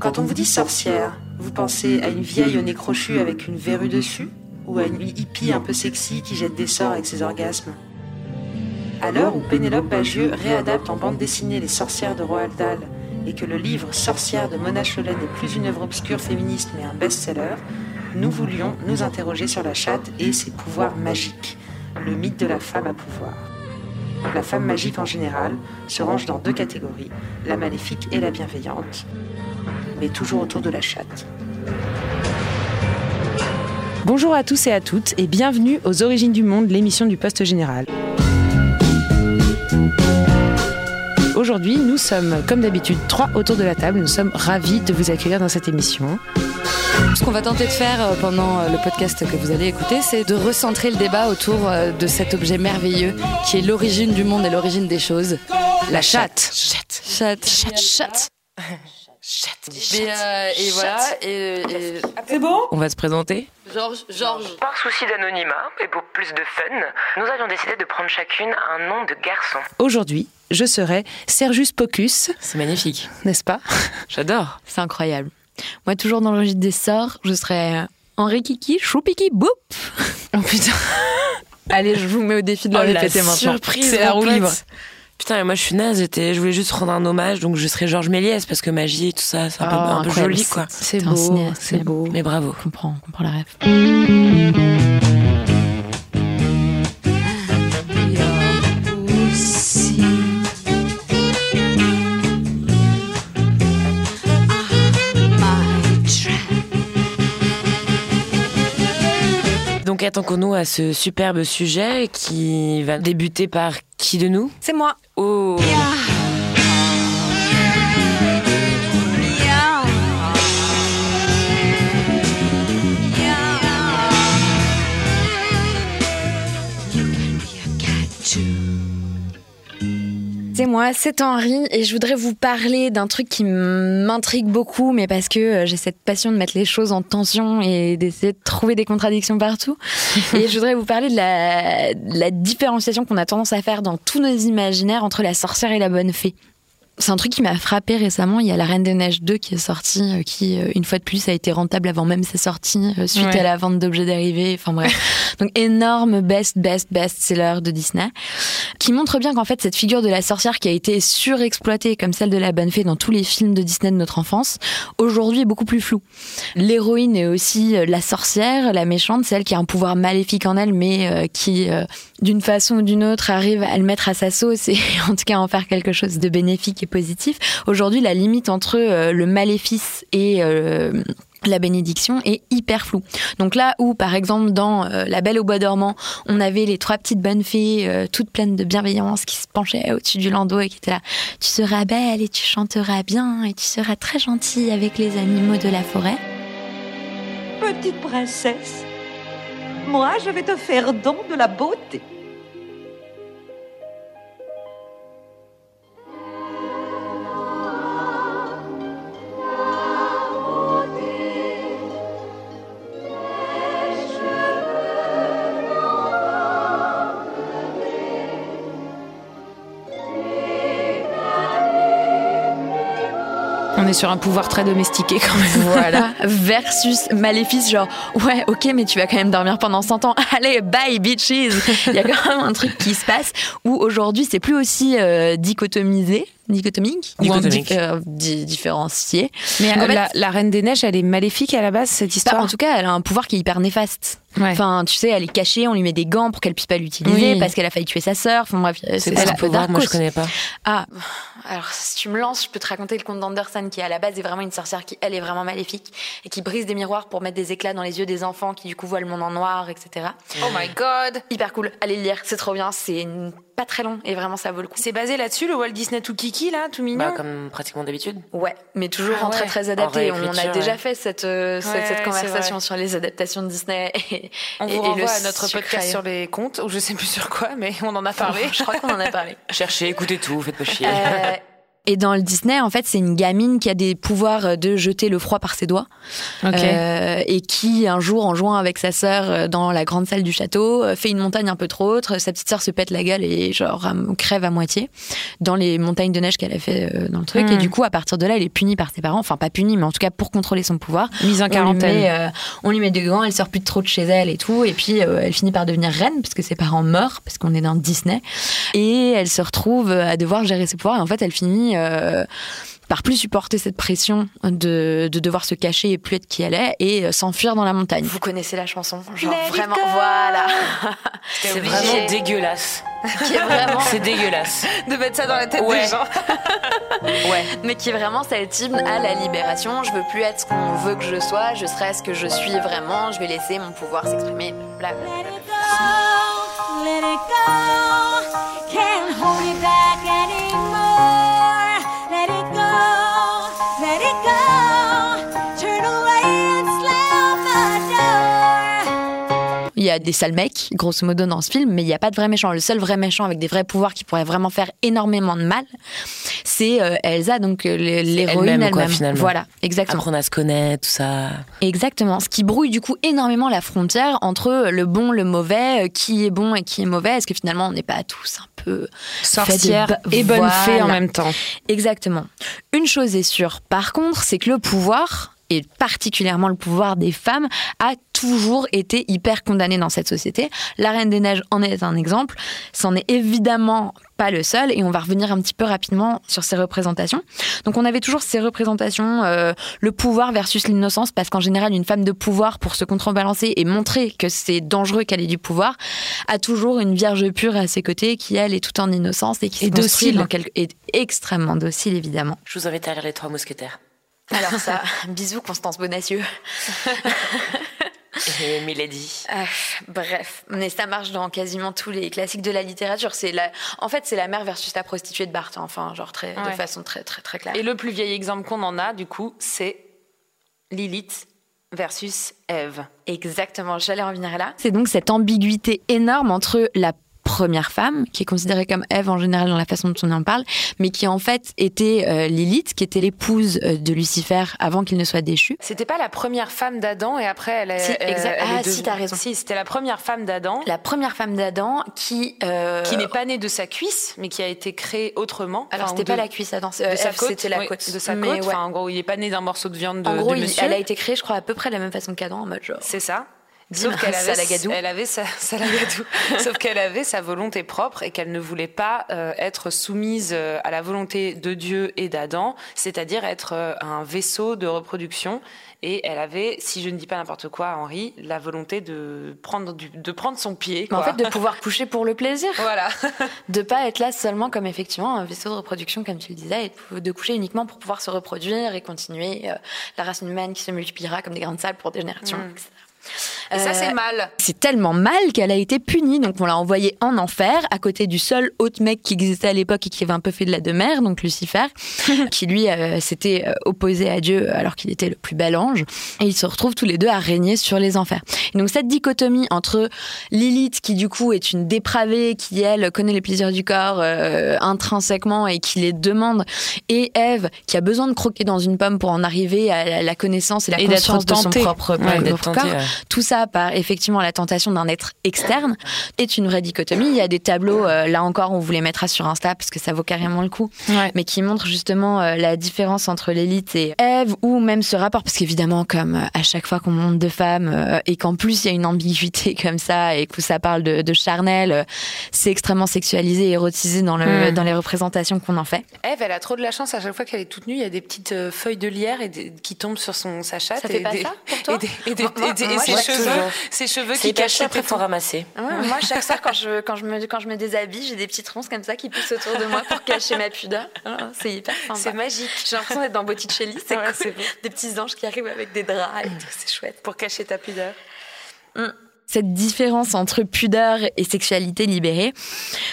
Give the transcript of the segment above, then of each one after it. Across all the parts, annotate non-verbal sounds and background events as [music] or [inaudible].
Quand on vous dit sorcière, vous pensez à une vieille au nez crochu avec une verrue dessus ou à une hippie un peu sexy qui jette des sorts avec ses orgasmes? À l'heure où Pénélope Bagieux réadapte en bande dessinée Les sorcières de Roald Dahl et que le livre Sorcière de Mona Chollet n'est plus une œuvre obscure féministe mais un best-seller, nous voulions nous interroger sur la chatte et ses pouvoirs magiques, le mythe de la femme à pouvoir. La femme magique en général se range dans deux catégories, la maléfique et la bienveillante, mais toujours autour de la chatte. Bonjour à tous et à toutes et bienvenue aux Origines du Monde, l'émission du Poste Général. Aujourd'hui, nous sommes, comme d'habitude, trois autour de la table. Nous sommes ravis de vous accueillir dans cette émission. Ce qu'on va tenter de faire euh, pendant euh, le podcast que vous allez écouter, c'est de recentrer le débat autour euh, de cet objet merveilleux qui est l'origine du monde et l'origine des choses. La chatte. Chatte. Chatte. Chatte. Mais, euh, et voilà. Et, et- C'est bon On va se présenter. Georges, Georges. Par souci d'anonymat et pour plus de fun, nous avions décidé de prendre chacune un nom de garçon. Aujourd'hui, je serai Sergius Pocus, C'est magnifique. n'est-ce pas? J'adore. C'est incroyable. Moi, toujours dans le registre des sorts, je serais Henri Kiki, Choupiki, Boop. [laughs] Oh putain. [laughs] Allez, je vous mets au défi de le Oh, répéter maintenant. surprise, C'est la roue libre. Putain, moi je suis naze, j'étais- je voulais juste rendre un hommage, donc je serais Georges Méliès parce que magie et tout ça, c'est un, peu, Oh, un peu incroyable. joli quoi. C'est beau, cinéaste, c'est mais- beau. Mais bravo. On comprend, on comprend la rêve. Donc attendons-nous à ce superbe sujet qui va débuter par qui de nous? C'est moi. Oh C'est moi, c'est Henri, et je voudrais vous parler d'un truc qui m'intrigue beaucoup, mais parce que euh, j'ai cette passion de mettre les choses en tension et d'essayer de trouver des contradictions partout. [laughs] et je voudrais vous parler de la, de la différenciation qu'on a tendance à faire dans tous nos imaginaires entre la sorcière et la bonne fée. C'est un truc qui m'a frappé récemment. Il y a La Reine des Neiges 2 qui est sortie, euh, qui, euh, une fois de plus, a été rentable avant même sa sortie, euh, suite Ouais. à la vente d'objets dérivés. Enfin bref. [laughs] Donc, énorme best, best, best seller de Disney. Qui montre bien qu'en fait, cette figure de la sorcière qui a été surexploitée comme celle de la bonne fée dans tous les films de Disney de notre enfance, aujourd'hui est beaucoup plus floue. L'héroïne est aussi la sorcière, la méchante, celle qui a un pouvoir maléfique en elle, mais qui, euh, d'une façon ou d'une autre, arrive à le mettre à sa sauce et [laughs] en tout cas en faire quelque chose de bénéfique et positif. Aujourd'hui, la limite entre euh, le maléfice et euh, la bénédiction est hyper floue. Donc là où, par exemple, dans euh, La Belle au Bois dormant, on avait les trois petites bonnes euh, toutes pleines de bienveillance, qui se penchaient au-dessus du landau et qui étaient là. Tu seras belle et tu chanteras bien et tu seras très gentille avec les animaux de la forêt. Petite princesse, moi je vais te faire don de la beauté. On est sur un pouvoir très domestiqué quand même. [laughs] Voilà. [laughs] Versus Maléfice, genre, ouais, ok, mais tu vas quand même dormir pendant 100 ans. [laughs] Allez, bye, bitches. Il y a quand même un truc qui se passe où aujourd'hui, c'est plus aussi euh, dichotomisé. Dichotomique, ou Dichotomique. indi- euh, di- différencié. Mais En euh, fait- la, la Reine des Neiges, elle est maléfique à la base, cette Bah, histoire en tout cas, elle a un pouvoir qui est hyper néfaste. Ouais. Enfin, tu sais, elle est cachée, on lui met des gants pour qu'elle puisse pas l'utiliser Oui. parce qu'elle a failli tuer sa sœur. Enfin bref, C'est un pouvoir Moi, je connais pas. Ah, alors si tu me lances, je peux te raconter le conte d'Anderson qui à la base est vraiment une sorcière qui elle est vraiment maléfique et qui brise des miroirs pour mettre des éclats dans les yeux des enfants qui du coup voient le monde en noir, etc. Oh my god Hyper cool, allez le lire, c'est trop bien, c'est une- pas très long et vraiment ça vaut le coup. C'est basé là-dessus, le Walt Disney tout kiki, là, tout mignon Bah, comme pratiquement d'habitude. Ouais, mais toujours Ah en très ouais. très adapté. En On a déjà ouais. fait cette, euh, cette, Ouais, cette ouais, conversation sur les adaptations de Disney. [laughs] Et, On et- vous et le renvoie à notre podcast sur les comptes, ou je sais plus sur quoi, mais on en a parlé. [laughs] Je crois qu'on en a parlé. Cherchez, écoutez tout, faites pas chier. Euh, et dans le Disney, en fait, c'est une gamine qui a des pouvoirs de jeter le froid par ses doigts. Euh, et qui, un jour, en jouant avec sa sœur euh, dans la grande salle du château, euh, fait une montagne un peu trop haute. Sa petite sœur se pète la gueule et, genre, crève à moitié dans les montagnes de neige qu'elle a fait dans le truc. Hmm. Et du coup, à partir de là, elle est punie par ses parents. Enfin, pas punie, mais en tout cas, pour contrôler son pouvoir. Mise en On lui, quarantaine. met, euh, on lui met des gants, elle sort plus de trop de chez elle et tout. Et puis, euh, elle finit par devenir reine, parce que ses parents meurent, parce qu'on est dans Disney. Et elle se retrouve à devoir gérer ses pouvoirs. Et en fait, elle finit euh, par plus supporter cette pression de, de devoir se cacher et plus être qui elle est et euh, s'enfuir dans la montagne. Vous connaissez la chanson Genre Let vraiment, voilà. [laughs] C'est vraiment dégueulasse. qui est vraiment, C'est dégueulasse. de mettre ça dans la tête Ouais. des gens. [laughs] Ouais. mais qui est vraiment cet hymne à la libération. Je veux plus être ce qu'on veut que je sois, je serai ce que je suis vraiment, je vais laisser mon pouvoir s'exprimer. Bla, bla, bla. Let it go, can't hold it back anymore. Il y a des sales mecs, grosso modo, dans ce film, mais il n'y a pas de vrai méchant. Le seul vrai méchant avec des vrais pouvoirs qui pourrait vraiment faire énormément de mal, c'est euh, Elsa, donc euh, l'héroïne elle-même, finalement. Voilà, exactement. Apprendre à se connaître, tout ça. Exactement. Ce qui brouille du coup énormément la frontière entre le bon, le mauvais, euh, qui est bon et qui est mauvais. Est-ce que finalement on n'est pas tous un peu Sorcière de et bonne fée en même temps. Exactement. Une chose est sûre, par contre, c'est que le pouvoir, et particulièrement le pouvoir des femmes, a toujours été hyper condamné dans cette société. La Reine des Neiges en est un exemple. C'en est évidemment pas le seul, et on va revenir un petit peu rapidement sur ces représentations. Donc on avait toujours ces représentations, euh, le pouvoir versus l'innocence, parce qu'en général, une femme de pouvoir, pour se contrebalancer et montrer que c'est dangereux qu'elle ait du pouvoir, a toujours une vierge pure à ses côtés qui, elle, est tout en innocence et qui construit docile. dans quelque- est extrêmement docile, évidemment. Je vous invite à lire Les Trois Mousquetaires. Alors ça, [laughs] bisous Constance Bonacieux. Et Milady. [laughs] Ah, bref, mais ça marche dans quasiment tous les classiques de la littérature. C'est la, en fait, c'est la mère versus la prostituée de Barthes. Enfin, genre très, de façon très, très, très claire. Et le plus vieil exemple qu'on en a, du coup, c'est Lilith versus Eve. Exactement, j'allais en venir là. C'est donc cette ambiguïté énorme entre la première femme, qui est considérée comme Ève en général dans la façon dont on en parle, mais qui en fait était euh, Lilith, qui était l'épouse euh, de Lucifer avant qu'il ne soit déchu. C'était pas la première femme d'Adam et après elle est. Si, elle- est Ah, si, t'as raison. Si, c'était la première femme d'Adam La première femme d'Adam qui... euh, qui n'est pas née de sa cuisse, mais qui a été créée autrement. Alors, Enfin, c'était pas de- la cuisse, Adam. de sa côte, C'était la oui, côte. de sa Mais côte. ouais. Enfin, en gros, il est pas né d'un morceau de viande de, en gros, de il- monsieur. elle a été créée, je crois, à peu près de la même façon qu'Adam, en mode genre... C'est ça. Sauf qu'elle avait, salagadou. elle avait sa, [laughs] salagadou. Sauf qu'elle avait sa volonté propre et qu'elle ne voulait pas euh, être soumise euh, à la volonté de Dieu et d'Adam, c'est-à-dire être euh, un vaisseau de reproduction. Et elle avait, si je ne dis pas n'importe quoi, Henri, la volonté de prendre du, de prendre son pied. Mais en quoi. fait, de pouvoir coucher pour le plaisir. voilà. [laughs] De pas être là seulement comme effectivement un vaisseau de reproduction, comme tu le disais, et de- de coucher uniquement pour pouvoir se reproduire et continuer euh, la race humaine qui se multipliera comme des grandes salles pour des générations, etc. Et ça, Euh, c'est mal. C'est tellement mal qu'elle a été punie, donc on l'a envoyée en enfer à côté du seul autre mec qui existait à l'époque et qui avait un peu fait de la demeure, donc Lucifer, [laughs] qui lui euh, s'était euh, opposé à Dieu alors qu'il était le plus bel ange. Et ils se retrouvent tous les deux à régner sur les enfers. Et donc cette dichotomie entre Lilith, qui du coup est une dépravée, qui elle connaît les plaisirs du corps euh, intrinsèquement et qui les demande, et Ève, qui a besoin de croquer dans une pomme pour en arriver à la- connaissance et la Et conscience de son propre, Ouais, corps, ouais. Tout ça par effectivement la tentation d'un être externe est une vraie dichotomie. Il y a des tableaux, euh, là encore, on vous les mettra sur Insta parce que ça vaut carrément le coup, Ouais. mais qui montrent justement euh, la différence entre l'élite et Ève ou même ce rapport. Parce qu'évidemment, comme euh, à chaque fois qu'on monte de femmes euh, et qu'en plus il y a une ambiguïté [laughs] comme ça et que ça parle de, de charnel, euh, c'est extrêmement sexualisé et érotisé dans, le, Mm. dans les représentations qu'on en fait. Eve, elle a trop de la chance. À chaque fois qu'elle est toute nue, il y a des petites feuilles de lierre et des- qui tombent sur son sa chatte. Ça et fait pas des- ça pour [laughs] toi [laughs] Et, des- et des- Moi- et des- et moi, ses ouais, cheveux, ses cheveux qui cachent caché, après faut ramasser. moi, chaque soir, quand je, quand, je me, quand je me déshabille, j'ai des petites ronces comme ça qui poussent autour de moi pour cacher ma pudeur. Ah, C'est hyper sympa. C'est magique. J'ai l'impression d'être dans Botticelli, c'est Ouais, cool. Des petits anges qui arrivent avec des draps et tout, c'est chouette. Pour cacher ta pudeur. Cette différence entre pudeur et sexualité libérée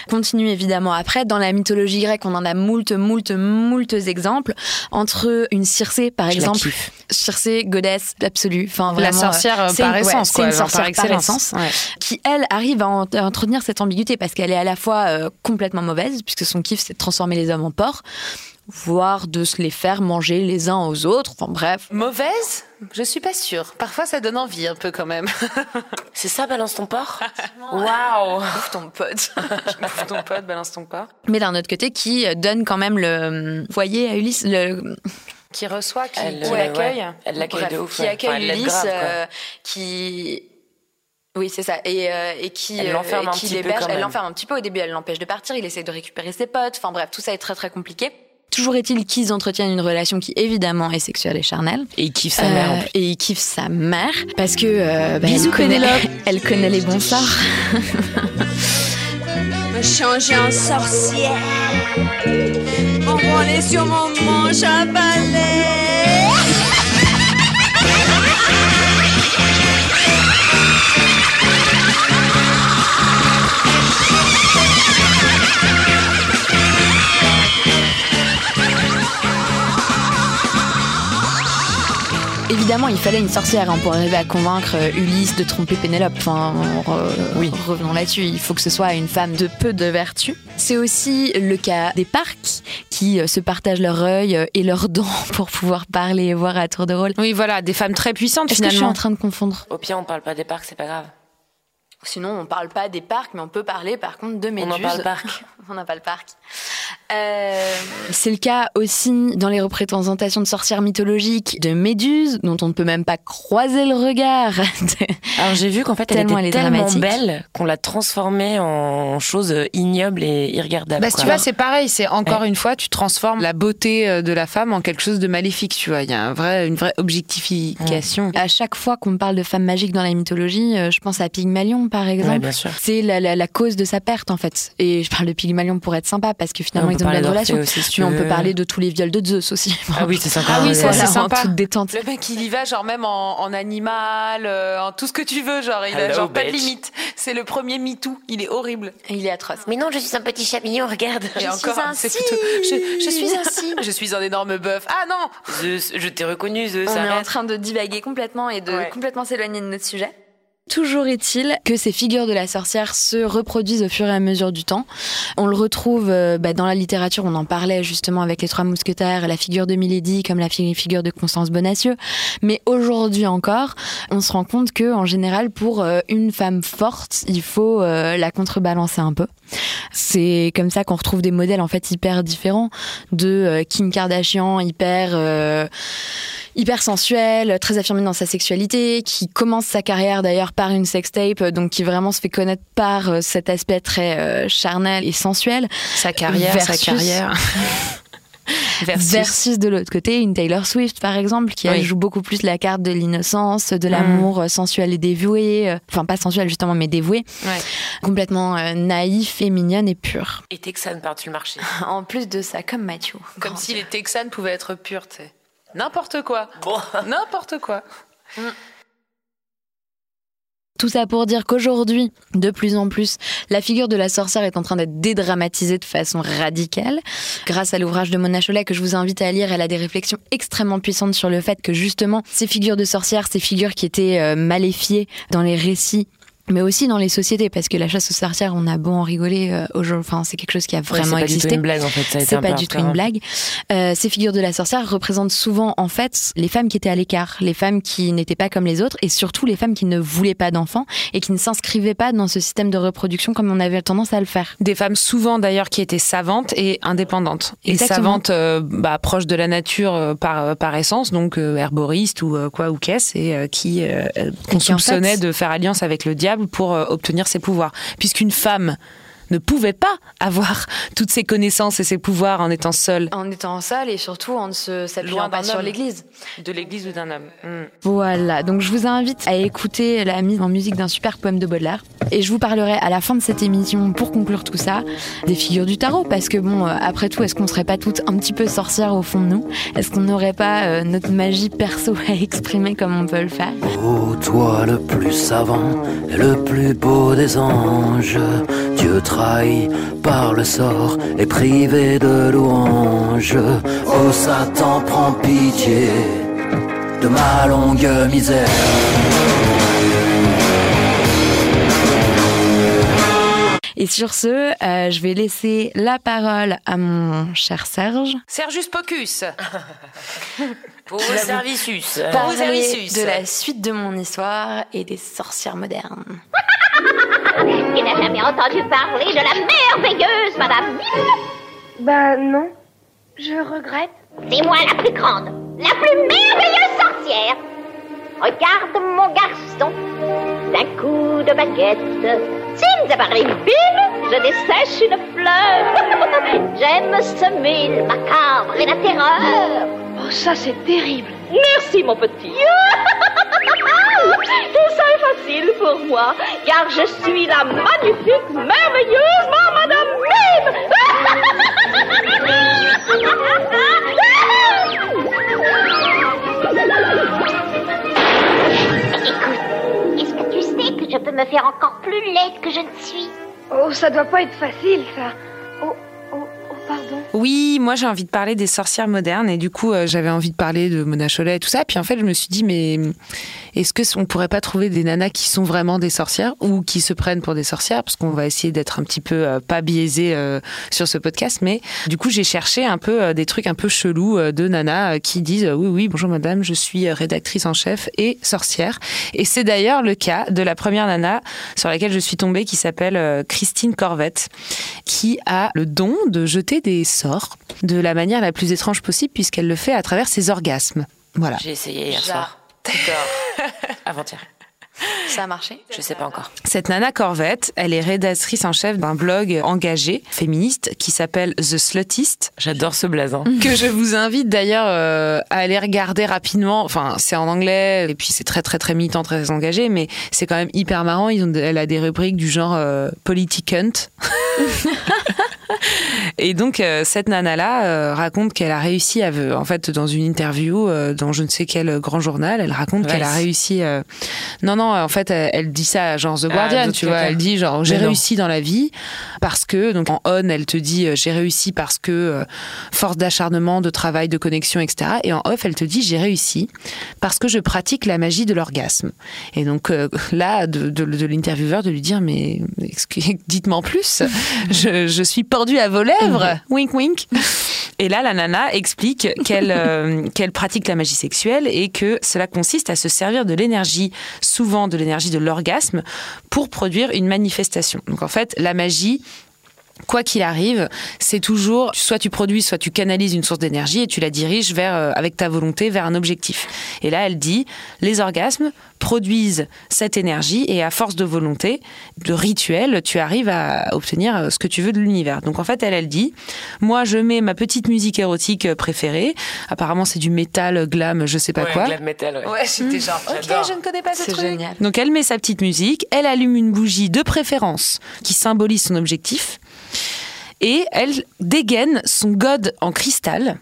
continue évidemment après. Dans la mythologie grecque, on en a moult, moult, moult exemples. Entre une Circée, par Je la exemple. Circée, godesse absolue. Enfin, La vraiment, sorcière euh, c'est par une- ouais, essence, c'est quoi. une par sorcière par essence. Ouais. qui elle arrive à, en- à entretenir cette ambiguïté parce qu'elle est à la fois euh, complètement mauvaise puisque son kiff c'est de transformer les hommes en porcs voire de se les faire manger les uns aux autres enfin bref Mauvaise? Je suis pas sûre. Parfois, ça donne envie un peu quand même. [laughs] C'est ça, balance ton porc? Waouh Ouf, ton pote [laughs] Bouffe ton pote, balance ton pas. mais d'un autre côté qui euh, donne quand même le euh, foyer à Ulysse le Qui reçoit, qui, Elle, qui euh, l'accueille. ouais. Elle l'accueille bref, de ouf. qui ouais. accueille Enfin, Ulysse grave, euh, qui oui, c'est ça. Et, euh, et qui, Elle l'enferme euh, un qui petit peu Elle l'enferme un petit peu au début. Elle l'empêche de partir. Il essaie de récupérer ses potes. Enfin bref, tout ça est très très compliqué. Toujours est-il qu'ils entretiennent une relation qui évidemment est sexuelle et charnelle. Et il kiffe sa mère en Euh, plus. et il kiffe sa mère parce que euh, bah, Bisous, elle, connaît, [laughs] elle connaît les bons sorts. [laughs] me changer en sorcière. Sur mon manche à balai. Évidemment, il fallait une sorcière hein, pour arriver à convaincre euh, Ulysse de tromper Pénélope. Enfin, re- Oui. revenons là-dessus. Il faut que ce soit une femme de peu de vertu. C'est aussi le cas des parcs qui euh, se partagent leur œil euh, et leurs dents [laughs] pour pouvoir parler et voir à tour de rôle. Oui, voilà, des femmes très puissantes Est-ce que je suis finalement. en train de confondre? Au pire, on parle pas des parcs, c'est pas grave. Sinon, on parle pas des parcs, mais on peut parler par contre de On méduses. [laughs] en parle parc. on n'a pas le parc. Euh, c'est le cas aussi dans les représentations de sorcières mythologiques de Méduse, dont on ne peut même pas croiser le regard. [laughs] Alors j'ai vu qu'en fait, elle Tellement était tellement dramatique. belle qu'on l'a transformée en chose ignoble et irregardable. Bah, quoi. tu vois, c'est pareil. C'est encore une fois, tu transformes la beauté euh, de la femme en quelque chose de maléfique. Tu vois, il y a un vrai, une vraie objectification. à chaque fois qu'on me parle de femmes magiques dans la mythologie, euh, je pense à Pygmalion par exemple. Ouais, bien sûr. C'est la, la- la cause de sa perte en fait. Et je parle de Pygmalion pour être sympa parce que finalement Parler relation. aussi, si tu Mais on peut parler de tous les viols de Zeus aussi. Ah oui, c'est sympa. Ah oui, ça, c'est sympa. toute détente. Le mec, il y va, genre même en, en animal, euh, en tout ce que tu veux, genre il a genre pas de limite. C'est le premier MeToo, il est horrible. Il est atroce. Mais non, je suis un petit chat mignon, regarde. Et encore, c'est plutôt, je, je suis un cygne, [laughs] je suis un énorme bœuf. Ah non, Zeus, je t'ai reconnu, Zeus, On est en train de divaguer complètement et de Ouais. complètement s'éloigner de notre sujet. Toujours est-il que ces figures de la sorcière se reproduisent au fur et à mesure du temps. On le retrouve euh, bah, dans la littérature, on en parlait justement avec les Trois Mousquetaires, la figure de Milady comme la fi- figure de Constance Bonacieux. Mais aujourd'hui encore, on se rend compte que en général, pour euh, une femme forte, il faut euh, la contrebalancer un peu. C'est comme ça qu'on retrouve des modèles en fait hyper différents de Kim Kardashian, hyper hyper sensuelle, très affirmée dans sa sexualité, qui commence sa carrière d'ailleurs par une sextape, euh, donc qui vraiment se fait connaître par euh, cet aspect très euh, charnel et sensuel. Sa carrière, sa Versus- carrière. [laughs] Versus. Versus de l'autre côté, une Taylor Swift par exemple, qui Oui. joue beaucoup plus la carte de l'innocence, de l'amour euh, sensuel et dévoué, enfin pas sensuel justement, mais dévoué, Ouais. complètement euh, naïf et mignonne et pure. Et Texane par-dessus le marché. [laughs] En plus de ça, comme Mathieu. comme si les Texanes pouvaient être purs, tu sais. N'importe quoi, Bon. n'importe quoi. Tout ça pour dire qu'aujourd'hui, de plus en plus, la figure de la sorcière est en train d'être dédramatisée de façon radicale. Grâce à l'ouvrage de Mona Chollet que je vous invite à lire, elle a des réflexions extrêmement puissantes sur le fait que justement, ces figures de sorcières, ces figures qui étaient euh, maléfiées dans les récits mais aussi dans les sociétés, parce que la chasse aux sorcières, on a beau en rigoler, euh, aujourd'hui, enfin, c'est quelque chose qui a Ouais, vraiment c'est pas du tout existé. une blague en fait. C'est pas du tout un une blague. Euh, ces figures de la sorcière représentent souvent, en fait, les femmes qui étaient à l'écart, les femmes qui n'étaient pas comme les autres, et surtout les femmes qui ne voulaient pas d'enfants et qui ne s'inscrivaient pas dans ce système de reproduction comme on avait tendance à le faire. Des femmes souvent d'ailleurs qui étaient savantes et indépendantes. Et savantes euh, bah, proches de la nature euh, par, euh, par essence, donc euh, herboristes ou euh, quoi ou qu'est-ce, et euh, qui qu'on en soupçonnait fait- de faire alliance avec le diable pour euh, obtenir ses pouvoirs. Puisqu'une femme ne pouvait pas avoir toutes ses connaissances et ses pouvoirs en étant seule. En étant seule et surtout en ne s'appuyant pas sur l'église. De l'église ou d'un homme. Mm. Voilà, donc je vous invite à écouter la mise en musique d'un super poème de Baudelaire. Et je vous parlerai à la fin de cette émission, pour conclure tout ça, des figures du tarot. Parce que bon, euh, après tout, est-ce qu'on serait pas toutes un petit peu sorcières au fond de nous? Est-ce qu'on n'aurait pas euh, notre magie perso [laughs] à exprimer comme on peut le faire? Ô toi le plus savant et le plus beau des anges, Dieu trahi par le sort et privé de louange. Ô Satan, prends pitié de ma longue misère. Et sur ce, euh, je vais laisser la parole à mon cher Serge. Sergius Pocus. [laughs] Pour vos servicius. Pour vos servicius. de la suite de mon histoire et des sorcières modernes. [laughs] Qui n'a jamais entendu parler de la merveilleuse Madame Mime Bah non, je regrette. C'est moi la plus grande, la plus merveilleuse sorcière. Regarde mon garçon, d'un coup de baguette, Zim, zabarim, bim, je dessèche une fleur. [laughs] J'aime semer le macabre et la terreur. Oh, ça c'est terrible. Merci, mon petit. [laughs] Tout ça est facile pour moi, car je suis la magnifique, merveilleuse Madame Mime. Écoute, est-ce que tu sais que je peux me faire encore plus laide que je ne suis? Oh, ça doit pas être facile ça. Oh, oh, oh, Oui, moi j'ai envie de parler des sorcières modernes et du coup euh, j'avais envie de parler de Mona Chollet et tout ça. Puis en fait je me suis dit mais est-ce que on pourrait pas trouver des nanas qui sont vraiment des sorcières ou qui se prennent pour des sorcières? Parce qu'on va essayer d'être un petit peu euh, pas biaisé euh, sur ce podcast. Mais du coup j'ai cherché un peu des trucs un peu chelous de nanas qui disent oui oui bonjour madame je suis rédactrice en chef et sorcière. Et c'est d'ailleurs le cas de la première nana sur laquelle je suis tombée qui s'appelle Christine Corvette qui a le don de jeter des sorts de la manière la plus étrange possible puisqu'elle le fait à travers ses orgasmes. Voilà. J'ai essayé hier soir. [laughs] Avant-hier. Ça a marché? Je sais pas encore. Cette Nana Corvette, elle est rédactrice en chef d'un blog engagé féministe qui s'appelle The Slutist. J'adore ce blason. que je vous invite d'ailleurs euh, à aller regarder rapidement. Enfin, c'est en anglais et puis c'est très très très militant, très engagé, mais c'est quand même hyper marrant. Ils ont, elle a des rubriques du genre euh, politicant. [laughs] [laughs] Et donc euh, cette nana là raconte qu'elle a réussi à en fait dans une interview euh, dans je ne sais quel grand journal, elle raconte qu'elle a réussi euh, Non non, en fait elle, elle dit ça à genre The Ah, Guardian, tu vois, elle dit genre j'ai réussi dans la vie parce que donc en on elle te dit euh, j'ai réussi parce que euh, force d'acharnement, de travail, de connexion etc. Et en off elle te dit j'ai réussi parce que je pratique la magie de l'orgasme. Et donc euh, [laughs] là de, de, de l'intervieweur de lui dire mais [laughs] dites-moi en plus, je, je suis à vos lèvres, wink wink. Et là, la nana explique qu'elle euh, [laughs] qu'elle pratique la magie sexuelle et que cela consiste à se servir de l'énergie, souvent de l'énergie de l'orgasme, pour produire une manifestation. Donc en fait, la magie, quoi qu'il arrive, c'est toujours soit tu produis, soit tu canalises une source d'énergie et tu la diriges vers, euh, avec ta volonté vers un objectif. Et là, elle dit, les orgasmes produisent cette énergie et à force de volonté, de rituel, tu arrives à obtenir euh, ce que tu veux de l'univers. Donc en fait, elle, elle dit, moi, je mets ma petite musique érotique euh, préférée. Apparemment, c'est du métal, glam, je sais pas Ouais, quoi. glam metal, ouais. Ouais, j'étais genre, ok, J'adore. je ne connais pas ce C'est truc. génial. Donc elle met sa petite musique, elle allume une bougie de préférence qui symbolise son objectif et elle dégaine son god en cristal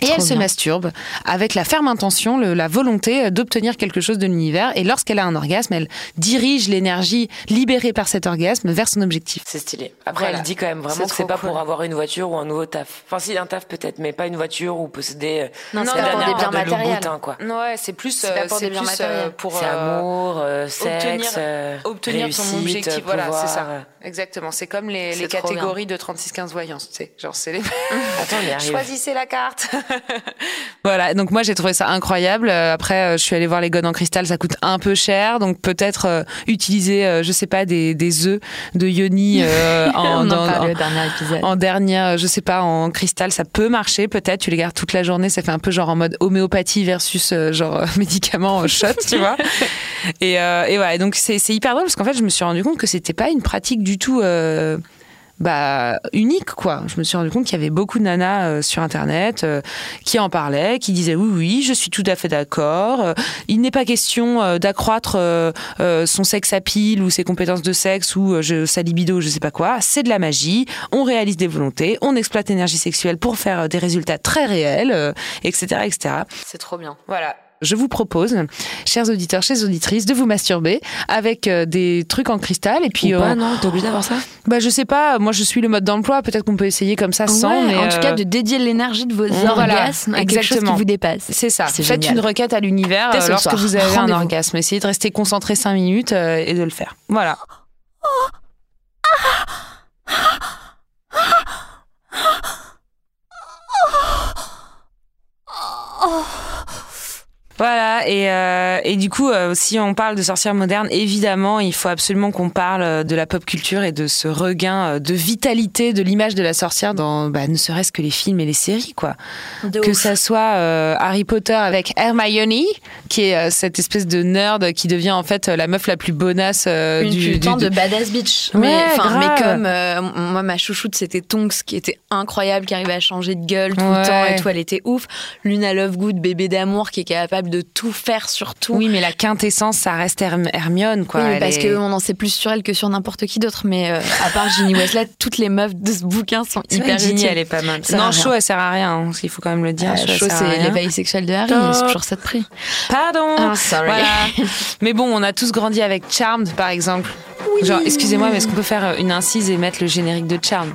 Et Trop elle se bien. masturbe avec la ferme intention, le- la volonté d'obtenir quelque chose de l'univers. Et lorsqu'elle a un orgasme, elle dirige l'énergie libérée par cet orgasme vers son objectif. C'est stylé. Après, Voilà. elle dit quand même vraiment que c'est pas cool. pour avoir une voiture ou un nouveau taf. Enfin, si, un taf peut-être, mais pas une voiture ou posséder. euh, Non, c'est pas pour des biens de matériels. Louboutin, quoi. Ouais, c'est plus, C'est pas euh, pour des biens plus, matériels. euh, pour C'est euh, amour, euh, sexe, obtenir, euh, obtenir réussite, ton objectif. Voilà, pouvoir, c'est ça. euh. Exactement. C'est comme les, les catégories de 36-15 voyance, tu sais. Genre, c'est les. [laughs] Attends. Choisissez la carte. [laughs] Voilà, donc moi j'ai trouvé ça incroyable. Euh, Après, euh, je suis allée voir les gones en cristal, ça coûte un peu cher, donc peut-être euh, utiliser, euh, je sais pas, des, des œufs de yoni [laughs] euh, en, On en dans- parlait en- au dernier épisode. en dernière, je sais pas, en cristal, ça peut marcher peut-être. Tu les gardes toute la journée, ça fait un peu genre en mode homéopathie versus genre [laughs] médicament shot, tu vois. Et, et voilà, donc c'est c'est hyper drôle parce qu'en fait, je me suis rendu compte que c'était pas une pratique du tout. Bah, unique quoi. Je me suis rendu compte qu'il y avait beaucoup de nanas euh, sur internet euh, qui en parlaient, qui disaient oui oui, je suis tout à fait d'accord. Euh, il n'est pas question euh, d'accroître euh, euh, son sexe à pile ou ses compétences de sexe ou euh, je, sa libido, je sais pas quoi. C'est de la magie. On réalise des volontés, on exploite l'énergie sexuelle pour faire des résultats très réels, euh, etc., etc. C'est trop bien. voilà. Je vous propose, chers auditeurs, chers auditrices, de vous masturber avec euh, des trucs en cristal et puis Ou pas, euh, non T'es obligé d'avoir ça bah je sais pas, moi je suis le mode d'emploi, peut-être qu'on peut essayer comme ça sans Ouais, mais en tout euh, cas, de dédier l'énergie de vos voilà, orgasmes à quelque chose qui exactement. vous dépasse. C'est ça. Faites génial. une requête à l'univers euh, lorsque soir. vous avez un orgasme. Essayez de rester concentré 5 minutes euh, et de le faire. Voilà. Voilà, et, euh, et du coup, euh, si on parle de sorcières modernes, évidemment, il faut absolument qu'on parle euh, de la pop culture et de ce regain de vitalité de l'image de la sorcière dans bah, ne serait-ce que les films et les séries, quoi. que ça soit euh, Harry Potter avec Hermione, qui est cette espèce de nerd qui devient en fait la meuf la plus bonasse Une du, putain du- de badass bitch. Ouais, mais, comme moi, ma chouchoute, c'était Tonks, qui était incroyable, qui arrivait à changer de gueule tout Ouais. le temps et tout. Elle était ouf. Luna Lovegood, bébé d'amour, qui est capable de tout faire sur tout. Oui, mais la quintessence, ça reste Herm- Hermione, quoi. Oui, Elle parce est- qu'on en sait plus sur elle que sur n'importe qui d'autre. Mais euh, à part Ginny Wesley, [laughs] toutes les meufs de ce bouquin sont hyper Ginny, elle est pas mal. Non, chaud, elle sert à rien. hein, Il faut quand même le dire. Euh, Cho, Cho, c'est l'éveil sexuel de Harry, c'est toujours ça de prix. Pardon. Ah, sorry. Voilà. [laughs] Mais bon, on a tous grandi avec Charmed, par exemple. Genre, excusez-moi, mais est-ce qu'on peut faire une incise et mettre le générique de Charmed?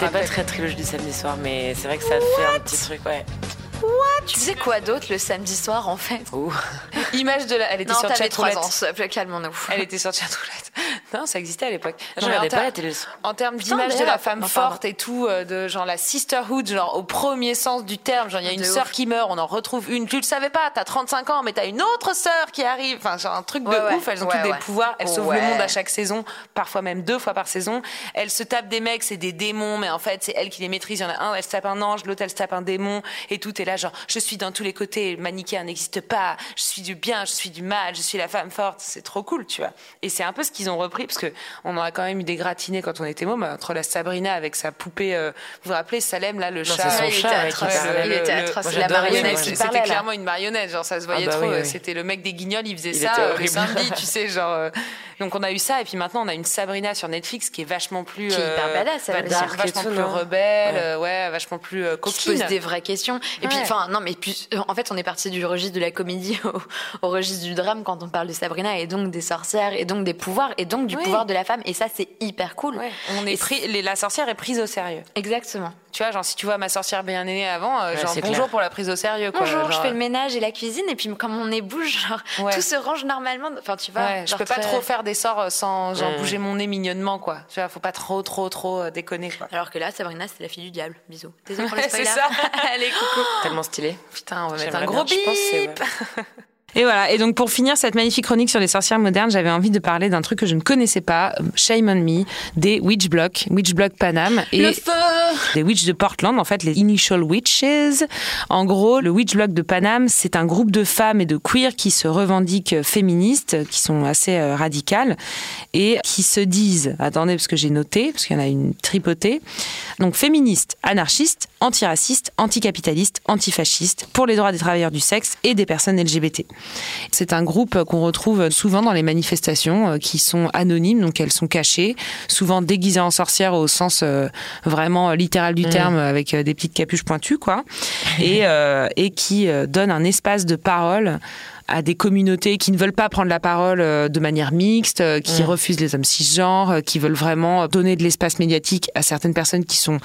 J'étais pas très trilogie du samedi soir, mais c'est vrai que ça fait un petit truc, ouais. Tu sais quoi d'autre le samedi soir en fait? Ouh. Image de la. Elle était Non, sur Chatroulette. ans, s'il te plaît, calmons-nous. Elle était sur Chatroulette. Non, ça existait à l'époque. Je regardais pas la télé. En termes d'image de la femme Non, forte et tout, euh, de genre la sisterhood, genre au premier sens du terme, genre il y a une sœur qui meurt, on en retrouve une, tu le savais pas, t'as 35 ans, mais t'as une autre sœur qui arrive, enfin genre un truc de Ouais, ouais. ouf, elles ont Ouais, toutes des pouvoirs, elles sauvent le monde à chaque saison, parfois même deux fois par saison, elles se tapent des mecs, c'est des démons, mais en fait c'est elles qui les maîtrisent, il y en a un, elle se tape un ange, l'autre elle se tape un démon, et tout est là genre je suis dans tous les côtés, le manichéen n'existe pas, je suis du bien, je suis du mal, je suis la femme forte, c'est trop cool, tu vois. Et c'est un peu ce qu'ils ont repris, parce que on en a quand même eu des gratinés quand on était môme, entre la Sabrina avec sa poupée, euh, vous vous rappelez Salem là, le Non, chat, c'est son Ouais, chat, ouais, qui le- Il était atroce. La marionnette j'ai- c'était clairement une marionnette, genre ça se voyait Ah bah trop. oui, euh, oui. C'était le mec des guignols, il faisait Il ça était euh, le samedi, tu [laughs] sais, genre. euh, Donc on a eu ça et puis maintenant on a une Sabrina sur Netflix qui est vachement plus Qui est hyper badass, elle vachement plus rebelle, Ouais. euh, vachement plus euh, qui se coquine. pose des vraies questions. Et puis, Enfin, non, mais puis, euh, en fait, on est parti du registre de la comédie [laughs] au, au registre du drame quand on parle de Sabrina et donc des sorcières et donc des pouvoirs et donc du Oui. pouvoir de la femme. Et ça, c'est hyper cool. Ouais, on est Et pris, les- la sorcière est prise au sérieux. Exactement. Tu vois, genre si tu vois ma sorcière bien née avant, euh, Ouais, genre c'est bonjour clair. pour la prise au sérieux. Quoi. Bonjour, je fais le ménage et la cuisine et puis comme on est bouge, genre [laughs] Ouais. tout se range normalement. Enfin, tu vois. Ouais, je peux pas trop faire des sorts euh, sans genre Mm. bouger mon nez mignonnement quoi. Tu vois, faut pas trop trop trop euh, déconner quoi. Alors que là, Sabrina, c'est la fille du diable. Bisous. Désolée pour le c'est ça. [laughs] Allez, coucou. Tellement stylé. Putain, on va mettre un bien, gros je pense. [laughs] Et voilà. Et donc, pour finir cette magnifique chronique sur les sorcières modernes, j'avais envie de parler d'un truc que je ne connaissais pas, Shame on Me, des Witch Block, Witch Block Panam et des Witch de Portland, en fait, les Initial Witches. En gros, le Witch Block de Panam, c'est un groupe de femmes et de queer qui se revendiquent féministes, qui sont assez euh, radicales et qui se disent, attendez, parce que j'ai noté, parce qu'il y en a une tripotée, donc féministes, anarchistes, antiracistes, anticapitalistes, antifascistes, pour les droits des travailleurs du sexe et des personnes LGBT. C'est un groupe qu'on retrouve souvent dans les manifestations euh, qui sont anonymes, donc elles sont cachées, souvent déguisées en sorcières au sens euh, vraiment littéral du terme, avec euh, des petites capuches pointues, quoi, et, euh, et qui donnent un espace de parole à des communautés qui ne veulent pas prendre la parole de manière mixte, qui refusent les hommes cisgenres, qui veulent vraiment donner de l'espace médiatique à certaines personnes qui sont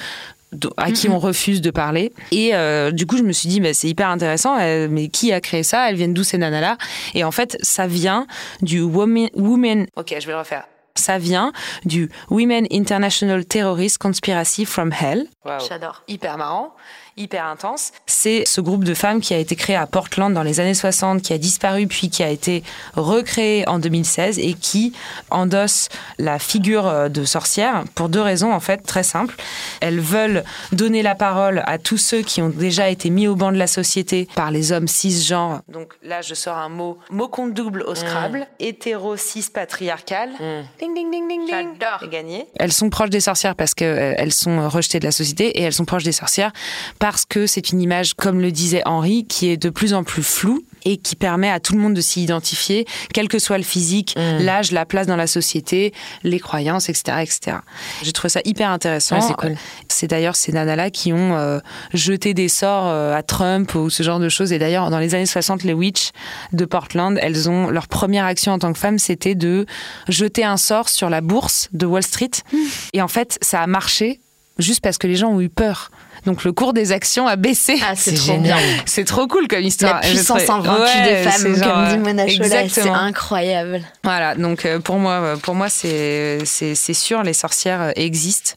à qui on refuse de parler. Et euh, du coup, je me suis dit, mais c'est hyper intéressant, euh, mais qui a créé ça? Elles viennent d'où ces nanas-là? Et en fait, ça vient du Women... women... Ok, je vais le refaire. Ça vient du Women International Terrorist Conspiracy from Hell. J'adore. Hyper marrant, hyper intense. C'est ce groupe de femmes qui a été créé à Portland dans les années 60, qui a disparu puis qui a été recréé en 2016 et qui endosse la figure euh, de sorcière pour deux raisons en fait très simples. Elles veulent donner la parole à tous ceux qui ont déjà été mis au banc de la société par les hommes cisgenres. Donc là, je sors un mot, mot compte double au Scrabble, hétéro cis patriarcal. Ding ding ding ding ding. J'adore. Gagné. Elles sont proches des sorcières parce que euh, sont rejetées de la société et elles sont proches des sorcières parce que c'est une image, comme le disait Henri, qui est de plus en plus floue et qui permet à tout le monde de s'y identifier, quel que soit le physique, l'âge, la place dans la société, les croyances, etc., etc. J'ai trouvé ça hyper intéressant. Ouais, c'est cool. C'est d'ailleurs ces nanas-là qui ont euh, jeté des sorts euh, à Trump ou ce genre de choses. Et d'ailleurs, dans les années 60, les witch de Portland, elles ont leur première action en tant que femme, c'était de jeter un sort sur la bourse de Wall Street. Et en fait, ça a marché juste parce que les gens ont eu peur. Donc le cours des actions a baissé. Ah, c'est trop génial. bien. C'est trop cool comme histoire. La puissance invaincue Ouais, des femmes, genre, comme dit Mona Chollet, c'est exactement. incroyable. Voilà, donc euh, pour moi, euh, pour moi c'est c'est c'est sûr, les sorcières euh, existent.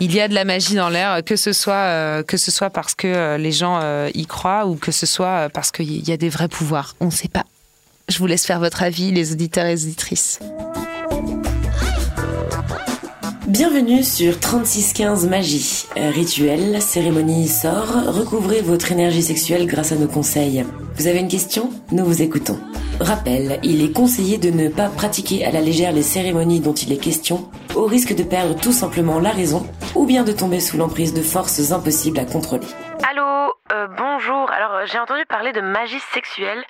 Il y a de la magie dans l'air, que ce soit euh, que ce soit parce que euh, les gens euh, y croient ou que ce soit parce qu'il y a des vrais pouvoirs. On ne sait pas. Je vous laisse faire votre avis, les auditeurs et les auditrices. Bienvenue sur 3615 Magie. Euh, Rituel, cérémonie, sort, recouvrez votre énergie sexuelle grâce à nos conseils. Vous avez une question? Nous vous écoutons. Rappel, il est conseillé de ne pas pratiquer à la légère les cérémonies dont il est question, au risque de perdre tout simplement la raison, ou bien de tomber sous l'emprise de forces impossibles à contrôler. Allô, euh, bonjour. Alors, euh, j'ai entendu parler de magie sexuelle.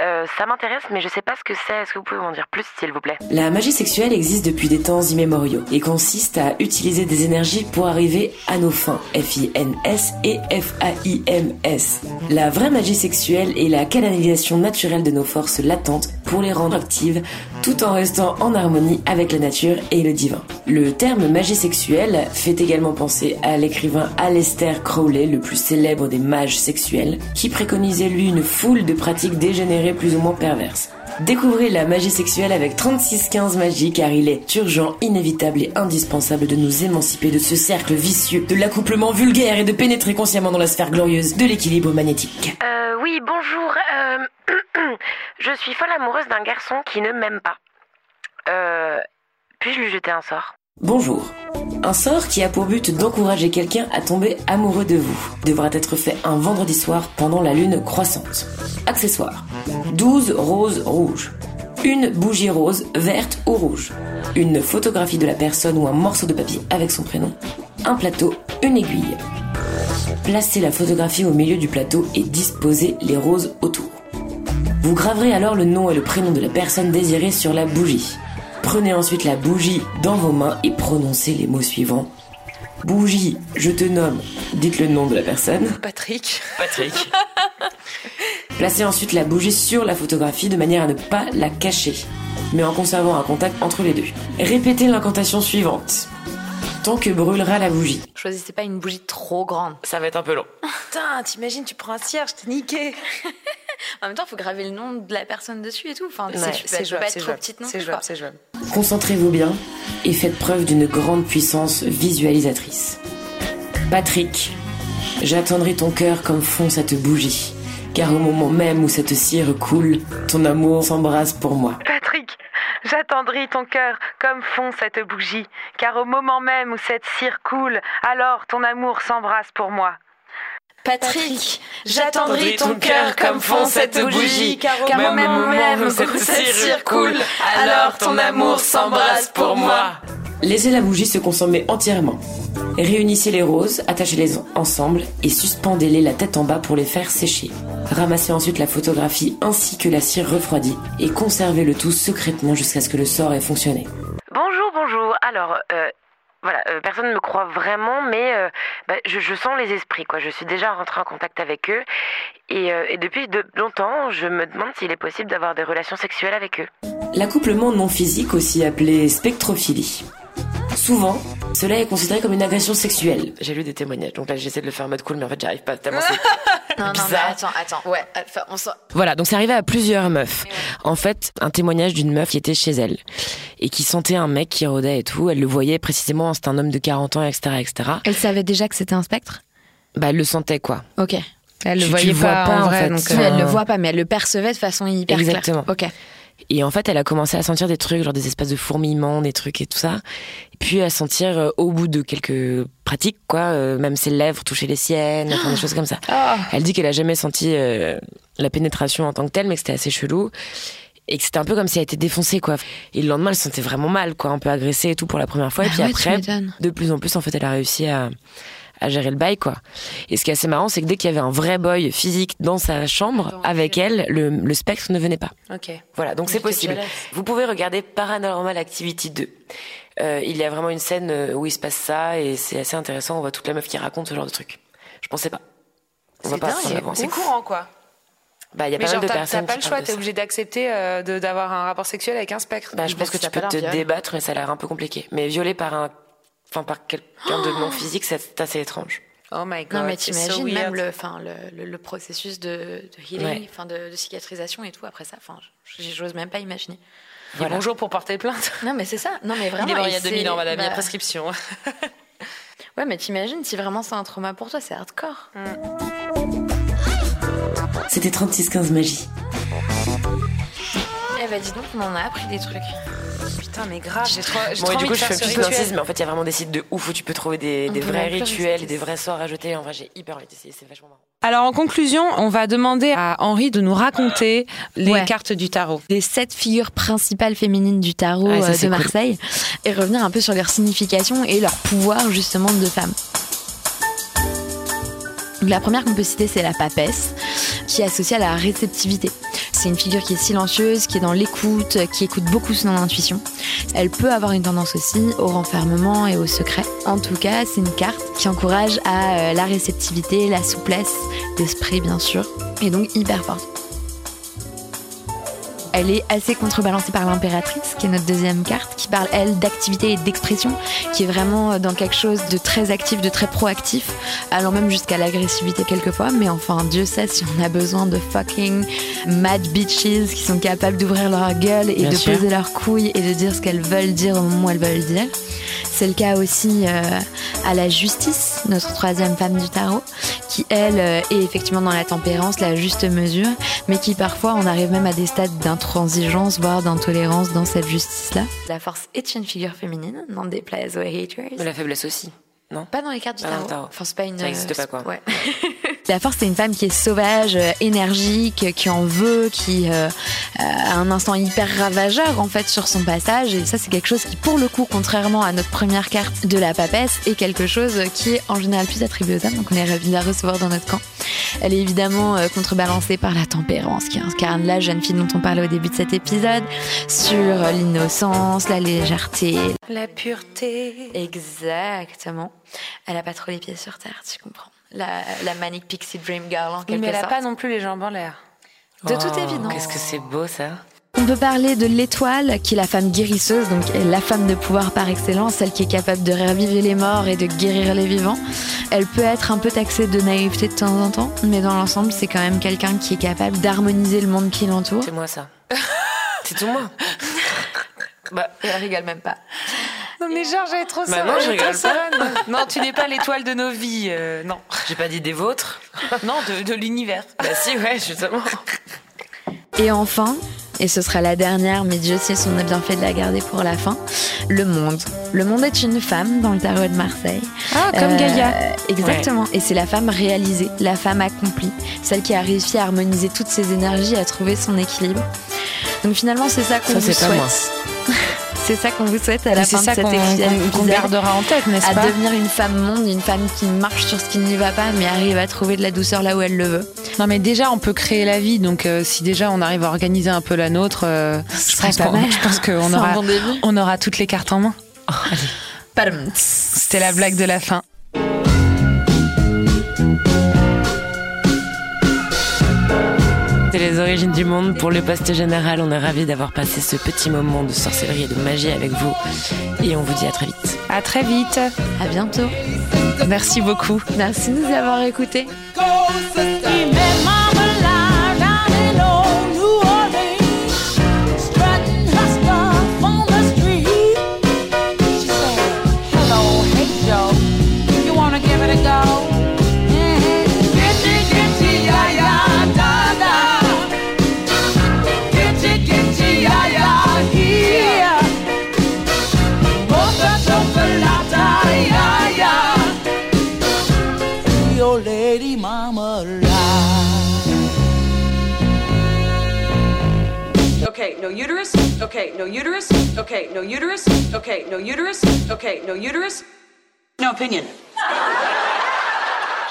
Euh, ça m'intéresse, mais je sais pas ce que c'est. Est-ce que vous pouvez m'en dire plus, s'il vous plaît? La magie sexuelle existe depuis des temps immémoriaux et consiste à utiliser des énergies pour arriver à nos fins, F-I-N-S et F-A-I-M-S. La vraie magie sexuelle est la canalisation naturelle de nos forces latentes pour les rendre actives tout en restant en harmonie avec la nature et le divin. Le terme magie sexuelle fait également penser à l'écrivain Aleister Crowley, le plus célèbre des mages sexuels, qui préconisait lui une foule de pratiques dégénérées plus ou moins perverses. Découvrez la magie sexuelle avec 3615 magie car il est urgent, inévitable et indispensable de nous émanciper de ce cercle vicieux de l'accouplement vulgaire et de pénétrer consciemment dans la sphère glorieuse de l'équilibre magnétique. Euh, oui, bonjour. Euh, [clears throat] [clears throat] je suis folle amoureuse d'un garçon qui ne m'aime pas. Euh, puis-je lui jeter un sort? Bonjour. Un sort qui a pour but d'encourager quelqu'un à tomber amoureux de vous devra être fait un vendredi soir pendant la lune croissante. Accessoires. 12 roses rouges. Une bougie rose, verte ou rouge. Une photographie de la personne ou un morceau de papier avec son prénom. Un plateau, une aiguille. Placez la photographie au milieu du plateau et disposez les roses autour. Vous graverez alors le nom et le prénom de la personne désirée sur la bougie. Prenez ensuite la bougie dans vos mains et prononcez les mots suivants. Bougie, je te nomme. Dites le nom de la personne. Patrick. Patrick. [laughs] Placez ensuite la bougie sur la photographie de manière à ne pas la cacher, mais en conservant un contact entre les deux. Répétez l'incantation suivante. Tant que brûlera la bougie. Choisissez pas une bougie trop grande. Ça va être un peu long. Putain, t'imagines, tu prends un cierge, t'es niqué. [laughs] En même temps, faut graver le nom de la personne dessus et tout. Enfin, Ouais, c'est jouable, pas être trop petite non c'est plus, jouable, quoi. c'est jouable. Concentrez-vous bien et faites preuve d'une grande puissance visualisatrice. Patrick, j'attendrai ton cœur comme fond cette bougie. car au moment même où cette cire coule, ton amour s'embrase pour moi. Patrick, j'attendris ton cœur comme fond cette bougie, car au moment même où cette cire coule, alors ton amour s'embrasse pour moi. Patrick, J'attendris ton cœur comme fond cette bougie, car au moment même où cette cire coule, alors ton amour s'embrasse pour moi. Laissez la bougie se consommer entièrement. Réunissez les roses, attachez-les ensemble et suspendez-les la tête en bas pour les faire sécher. Ramassez ensuite la photographie ainsi que la cire refroidie et conservez le tout secrètement jusqu'à ce que le sort ait fonctionné. Bonjour, bonjour. Alors, euh, voilà, euh, personne ne me croit vraiment, mais euh, bah, je, sens les esprits, quoi. Je suis déjà rentrée en contact avec eux. Et, euh, et depuis de longtemps, je me demande s'il est possible d'avoir des relations sexuelles avec eux. L'accouplement non physique, aussi appelé spectrophilie. Souvent, cela est considéré comme une agression sexuelle. J'ai lu des témoignages, donc là j'essaie de le faire en mode cool, mais en fait j'arrive pas tellement [laughs] c'est Non, non, mais attends, attends. Ouais, enfin, on s'en- Voilà, donc c'est arrivé à plusieurs meufs. En fait, un témoignage d'une meuf qui était chez elle et qui sentait un mec qui rôdait et tout. Elle le voyait précisément, c'était un homme de 40 ans, etc., etc. Elle savait déjà que c'était un spectre? Bah, elle le sentait quoi. Ok. Elle le Tu- tu voyait le vois pas, pas, en en vrai. fait. donc, euh, elle le voit pas, mais elle le percevait de façon hyper Exactement. claire. Ok. Et en fait, elle a commencé à sentir des trucs, genre des espèces de fourmillements, des trucs et tout ça. Et puis à sentir, euh, au bout de quelques pratiques, quoi, euh, même ses lèvres toucher les siennes, enfin, des [gasps] choses comme ça. Ah. Elle dit qu'elle a jamais senti euh, la pénétration en tant que telle, mais que c'était assez chelou. Et que c'était un peu comme si elle était défoncée, quoi. Et le lendemain, elle se sentait vraiment mal, quoi, un peu agressée et tout pour la première fois. et Ah puis ouais, tu après, m'étonnes. de plus en plus, en fait, elle a réussi à, à gérer le bail, quoi. Et ce qui est assez marrant, c'est que dès qu'il y avait un vrai boy physique dans sa chambre, avec elle, le, le spectre ne venait pas. Ok. Voilà, donc c'est possible. Vous pouvez regarder Paranormal Activity 2. Euh, il y a vraiment une scène euh, où il se passe ça et c'est assez intéressant. On voit toute la meuf qui raconte ce genre de truc. Je pensais pas. On va C'est pas courant quoi. Bah, il y a Mais pas genre, mal de t'as personnes t'as pas le choix, t'es obligé d'accepter euh, d'avoir un rapport sexuel avec un spectre. Bah, je pense que tu peux te débattre, mais ça a l'air un peu compliqué. Mais violé par un, enfin par quelqu'un de non physique, c'est assez étrange. Oh my god. Non, mais t'imagines so même le, enfin, le, le, le processus de, de healing, Ouais. enfin, de, de cicatrisation et tout après ça. Enfin, je- j'ose même pas imaginer. Et Voilà. Bonjour pour porter plainte. [laughs] Non, mais c'est ça. Non, mais vraiment. il est mort il y a et 2000 ans, madame, il y a bah, prescription. [laughs] Ouais, mais t'imagines si vraiment c'est un trauma pour toi, c'est hardcore. C'était 3615 Magie. Eh bah, dis donc, on en a appris des trucs. Putain, mais grave, j'ai trop, j'ai Bon, trop et du coup, je fais rituel. d'incisme, mais en fait, il y a vraiment des sites de ouf où tu peux trouver des, des vrais rituels, des vrais sorts à jeter. En vrai, j'ai hyper envie d'essayer, c'est vachement marrant. Alors en conclusion, on va demander à Henri de nous raconter les Ouais. cartes du tarot. des sept figures principales féminines du tarot Ah, ça, euh, de cool. Marseille et revenir un peu sur leur signification et leur pouvoir justement de femme. Donc, La première qu'on peut citer, c'est la papesse, qui est associée à la réceptivité. C'est une figure qui est silencieuse, qui est dans l'écoute, qui écoute beaucoup son intuition. Elle peut avoir une tendance aussi au renfermement et au secret. En tout cas, c'est une carte qui encourage à euh, la réceptivité, la souplesse d'esprit, bien sûr, et donc hyper forte. Elle est assez contrebalancée par l'impératrice, qui est notre deuxième carte, qui parle, elle, d'activité et d'expression, qui est vraiment dans quelque chose de très actif, de très proactif, allant même jusqu'à l'agressivité quelquefois. Mais enfin, Dieu sait si on a besoin de fucking mad bitches qui sont capables d'ouvrir leur gueule et Bien de sûr. poser leurs couilles et de dire ce qu'elles veulent dire au moment où elles veulent le dire. C'est le cas aussi euh, à la justice, notre troisième femme du tarot, qui elle euh, est effectivement dans la tempérance, la juste mesure, mais qui parfois on arrive même à des stades d'intransigeance, voire d'intolérance dans cette justice-là. La force est une figure féminine, n'en déplaise aux haters. Mais la faiblesse aussi, non Pas dans les cartes du tarot. tarot. Enfin, c'est pas une. Ça n'existe pas, quoi. Ouais. [laughs] La force, c'est une femme qui est sauvage, euh, énergique, qui en veut, qui euh, a un instant hyper ravageur en fait sur son passage. Et ça, c'est quelque chose qui, pour le coup, contrairement à notre première carte de la papesse, est quelque chose qui est en général plus attribué aux hommes. Donc, on est ravis de la recevoir dans notre camp. Elle est évidemment euh, contrebalancée par la tempérance qui incarne la jeune fille dont on parlait au début de cet épisode, sur euh, l'innocence, la légèreté. La pureté. Exactement. Elle a pas trop les pieds sur terre, tu comprends. La, la manic pixie dream girl en quelque mais elle a sorte. pas non plus les jambes en l'air. De toute Oh, évidence. Qu'est-ce que c'est beau ça On peut parler de l'étoile, qui est la femme guérisseuse, donc la femme de pouvoir par excellence, celle qui est capable de raviver les morts et de guérir les vivants. Elle peut être un peu taxée de naïveté de temps en temps, mais dans l'ensemble, c'est quand même quelqu'un qui est capable d'harmoniser le monde qui l'entoure. C'est moi ça. c'est tout moi. [laughs] bah, Elle rigole même pas. Non mais genre j'avais trop Bah ça. non, je rigole ça. Non, tu n'es pas l'étoile de nos vies. euh, non. J'ai pas dit des vôtres. Non, de, de l'univers. Bah si, ouais, justement. Et enfin, et ce sera la dernière, mais Dieu sait si on a bien fait de la garder pour la fin, le monde. Le monde est une femme dans le tarot de Marseille. Ah, comme Euh, Gaïa. Exactement. Et c'est la femme réalisée, la femme accomplie, celle qui a réussi à harmoniser toutes ses énergies, à trouver son équilibre. Donc finalement, c'est ça qu'on Ça, vous c'est pas moi. [laughs] c'est ça qu'on vous souhaite à la fin de cet qu'on épisode. qu'on- qu'on gardera en tête, n'est-ce à pas devenir une femme monde, une femme qui marche sur ce qui ne lui va pas, mais arrive à trouver de la douceur là où elle le veut. Non, mais déjà, on peut créer la vie. Donc, euh, si déjà on arrive à organiser un peu la nôtre, euh, je, pense pas qu'on- mal. je pense qu'on [laughs] aura, bon on aura toutes les cartes en main. Padam. C'était la blague de la fin. C'est les origines du monde pour le poste général. On est ravis d'avoir passé ce petit moment de sorcellerie et de magie avec vous. Et on vous dit à très vite. À très vite. À bientôt. Merci beaucoup. Merci de nous avoir écoutés. No uterus. Okay, no uterus. Okay, no uterus. Okay, no uterus. Okay, no uterus. No opinion.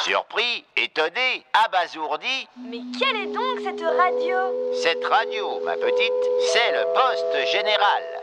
Surpris, étonné, abasourdi, Mais quelle est donc cette radio? Cette radio, ma petite, c'est le poste général.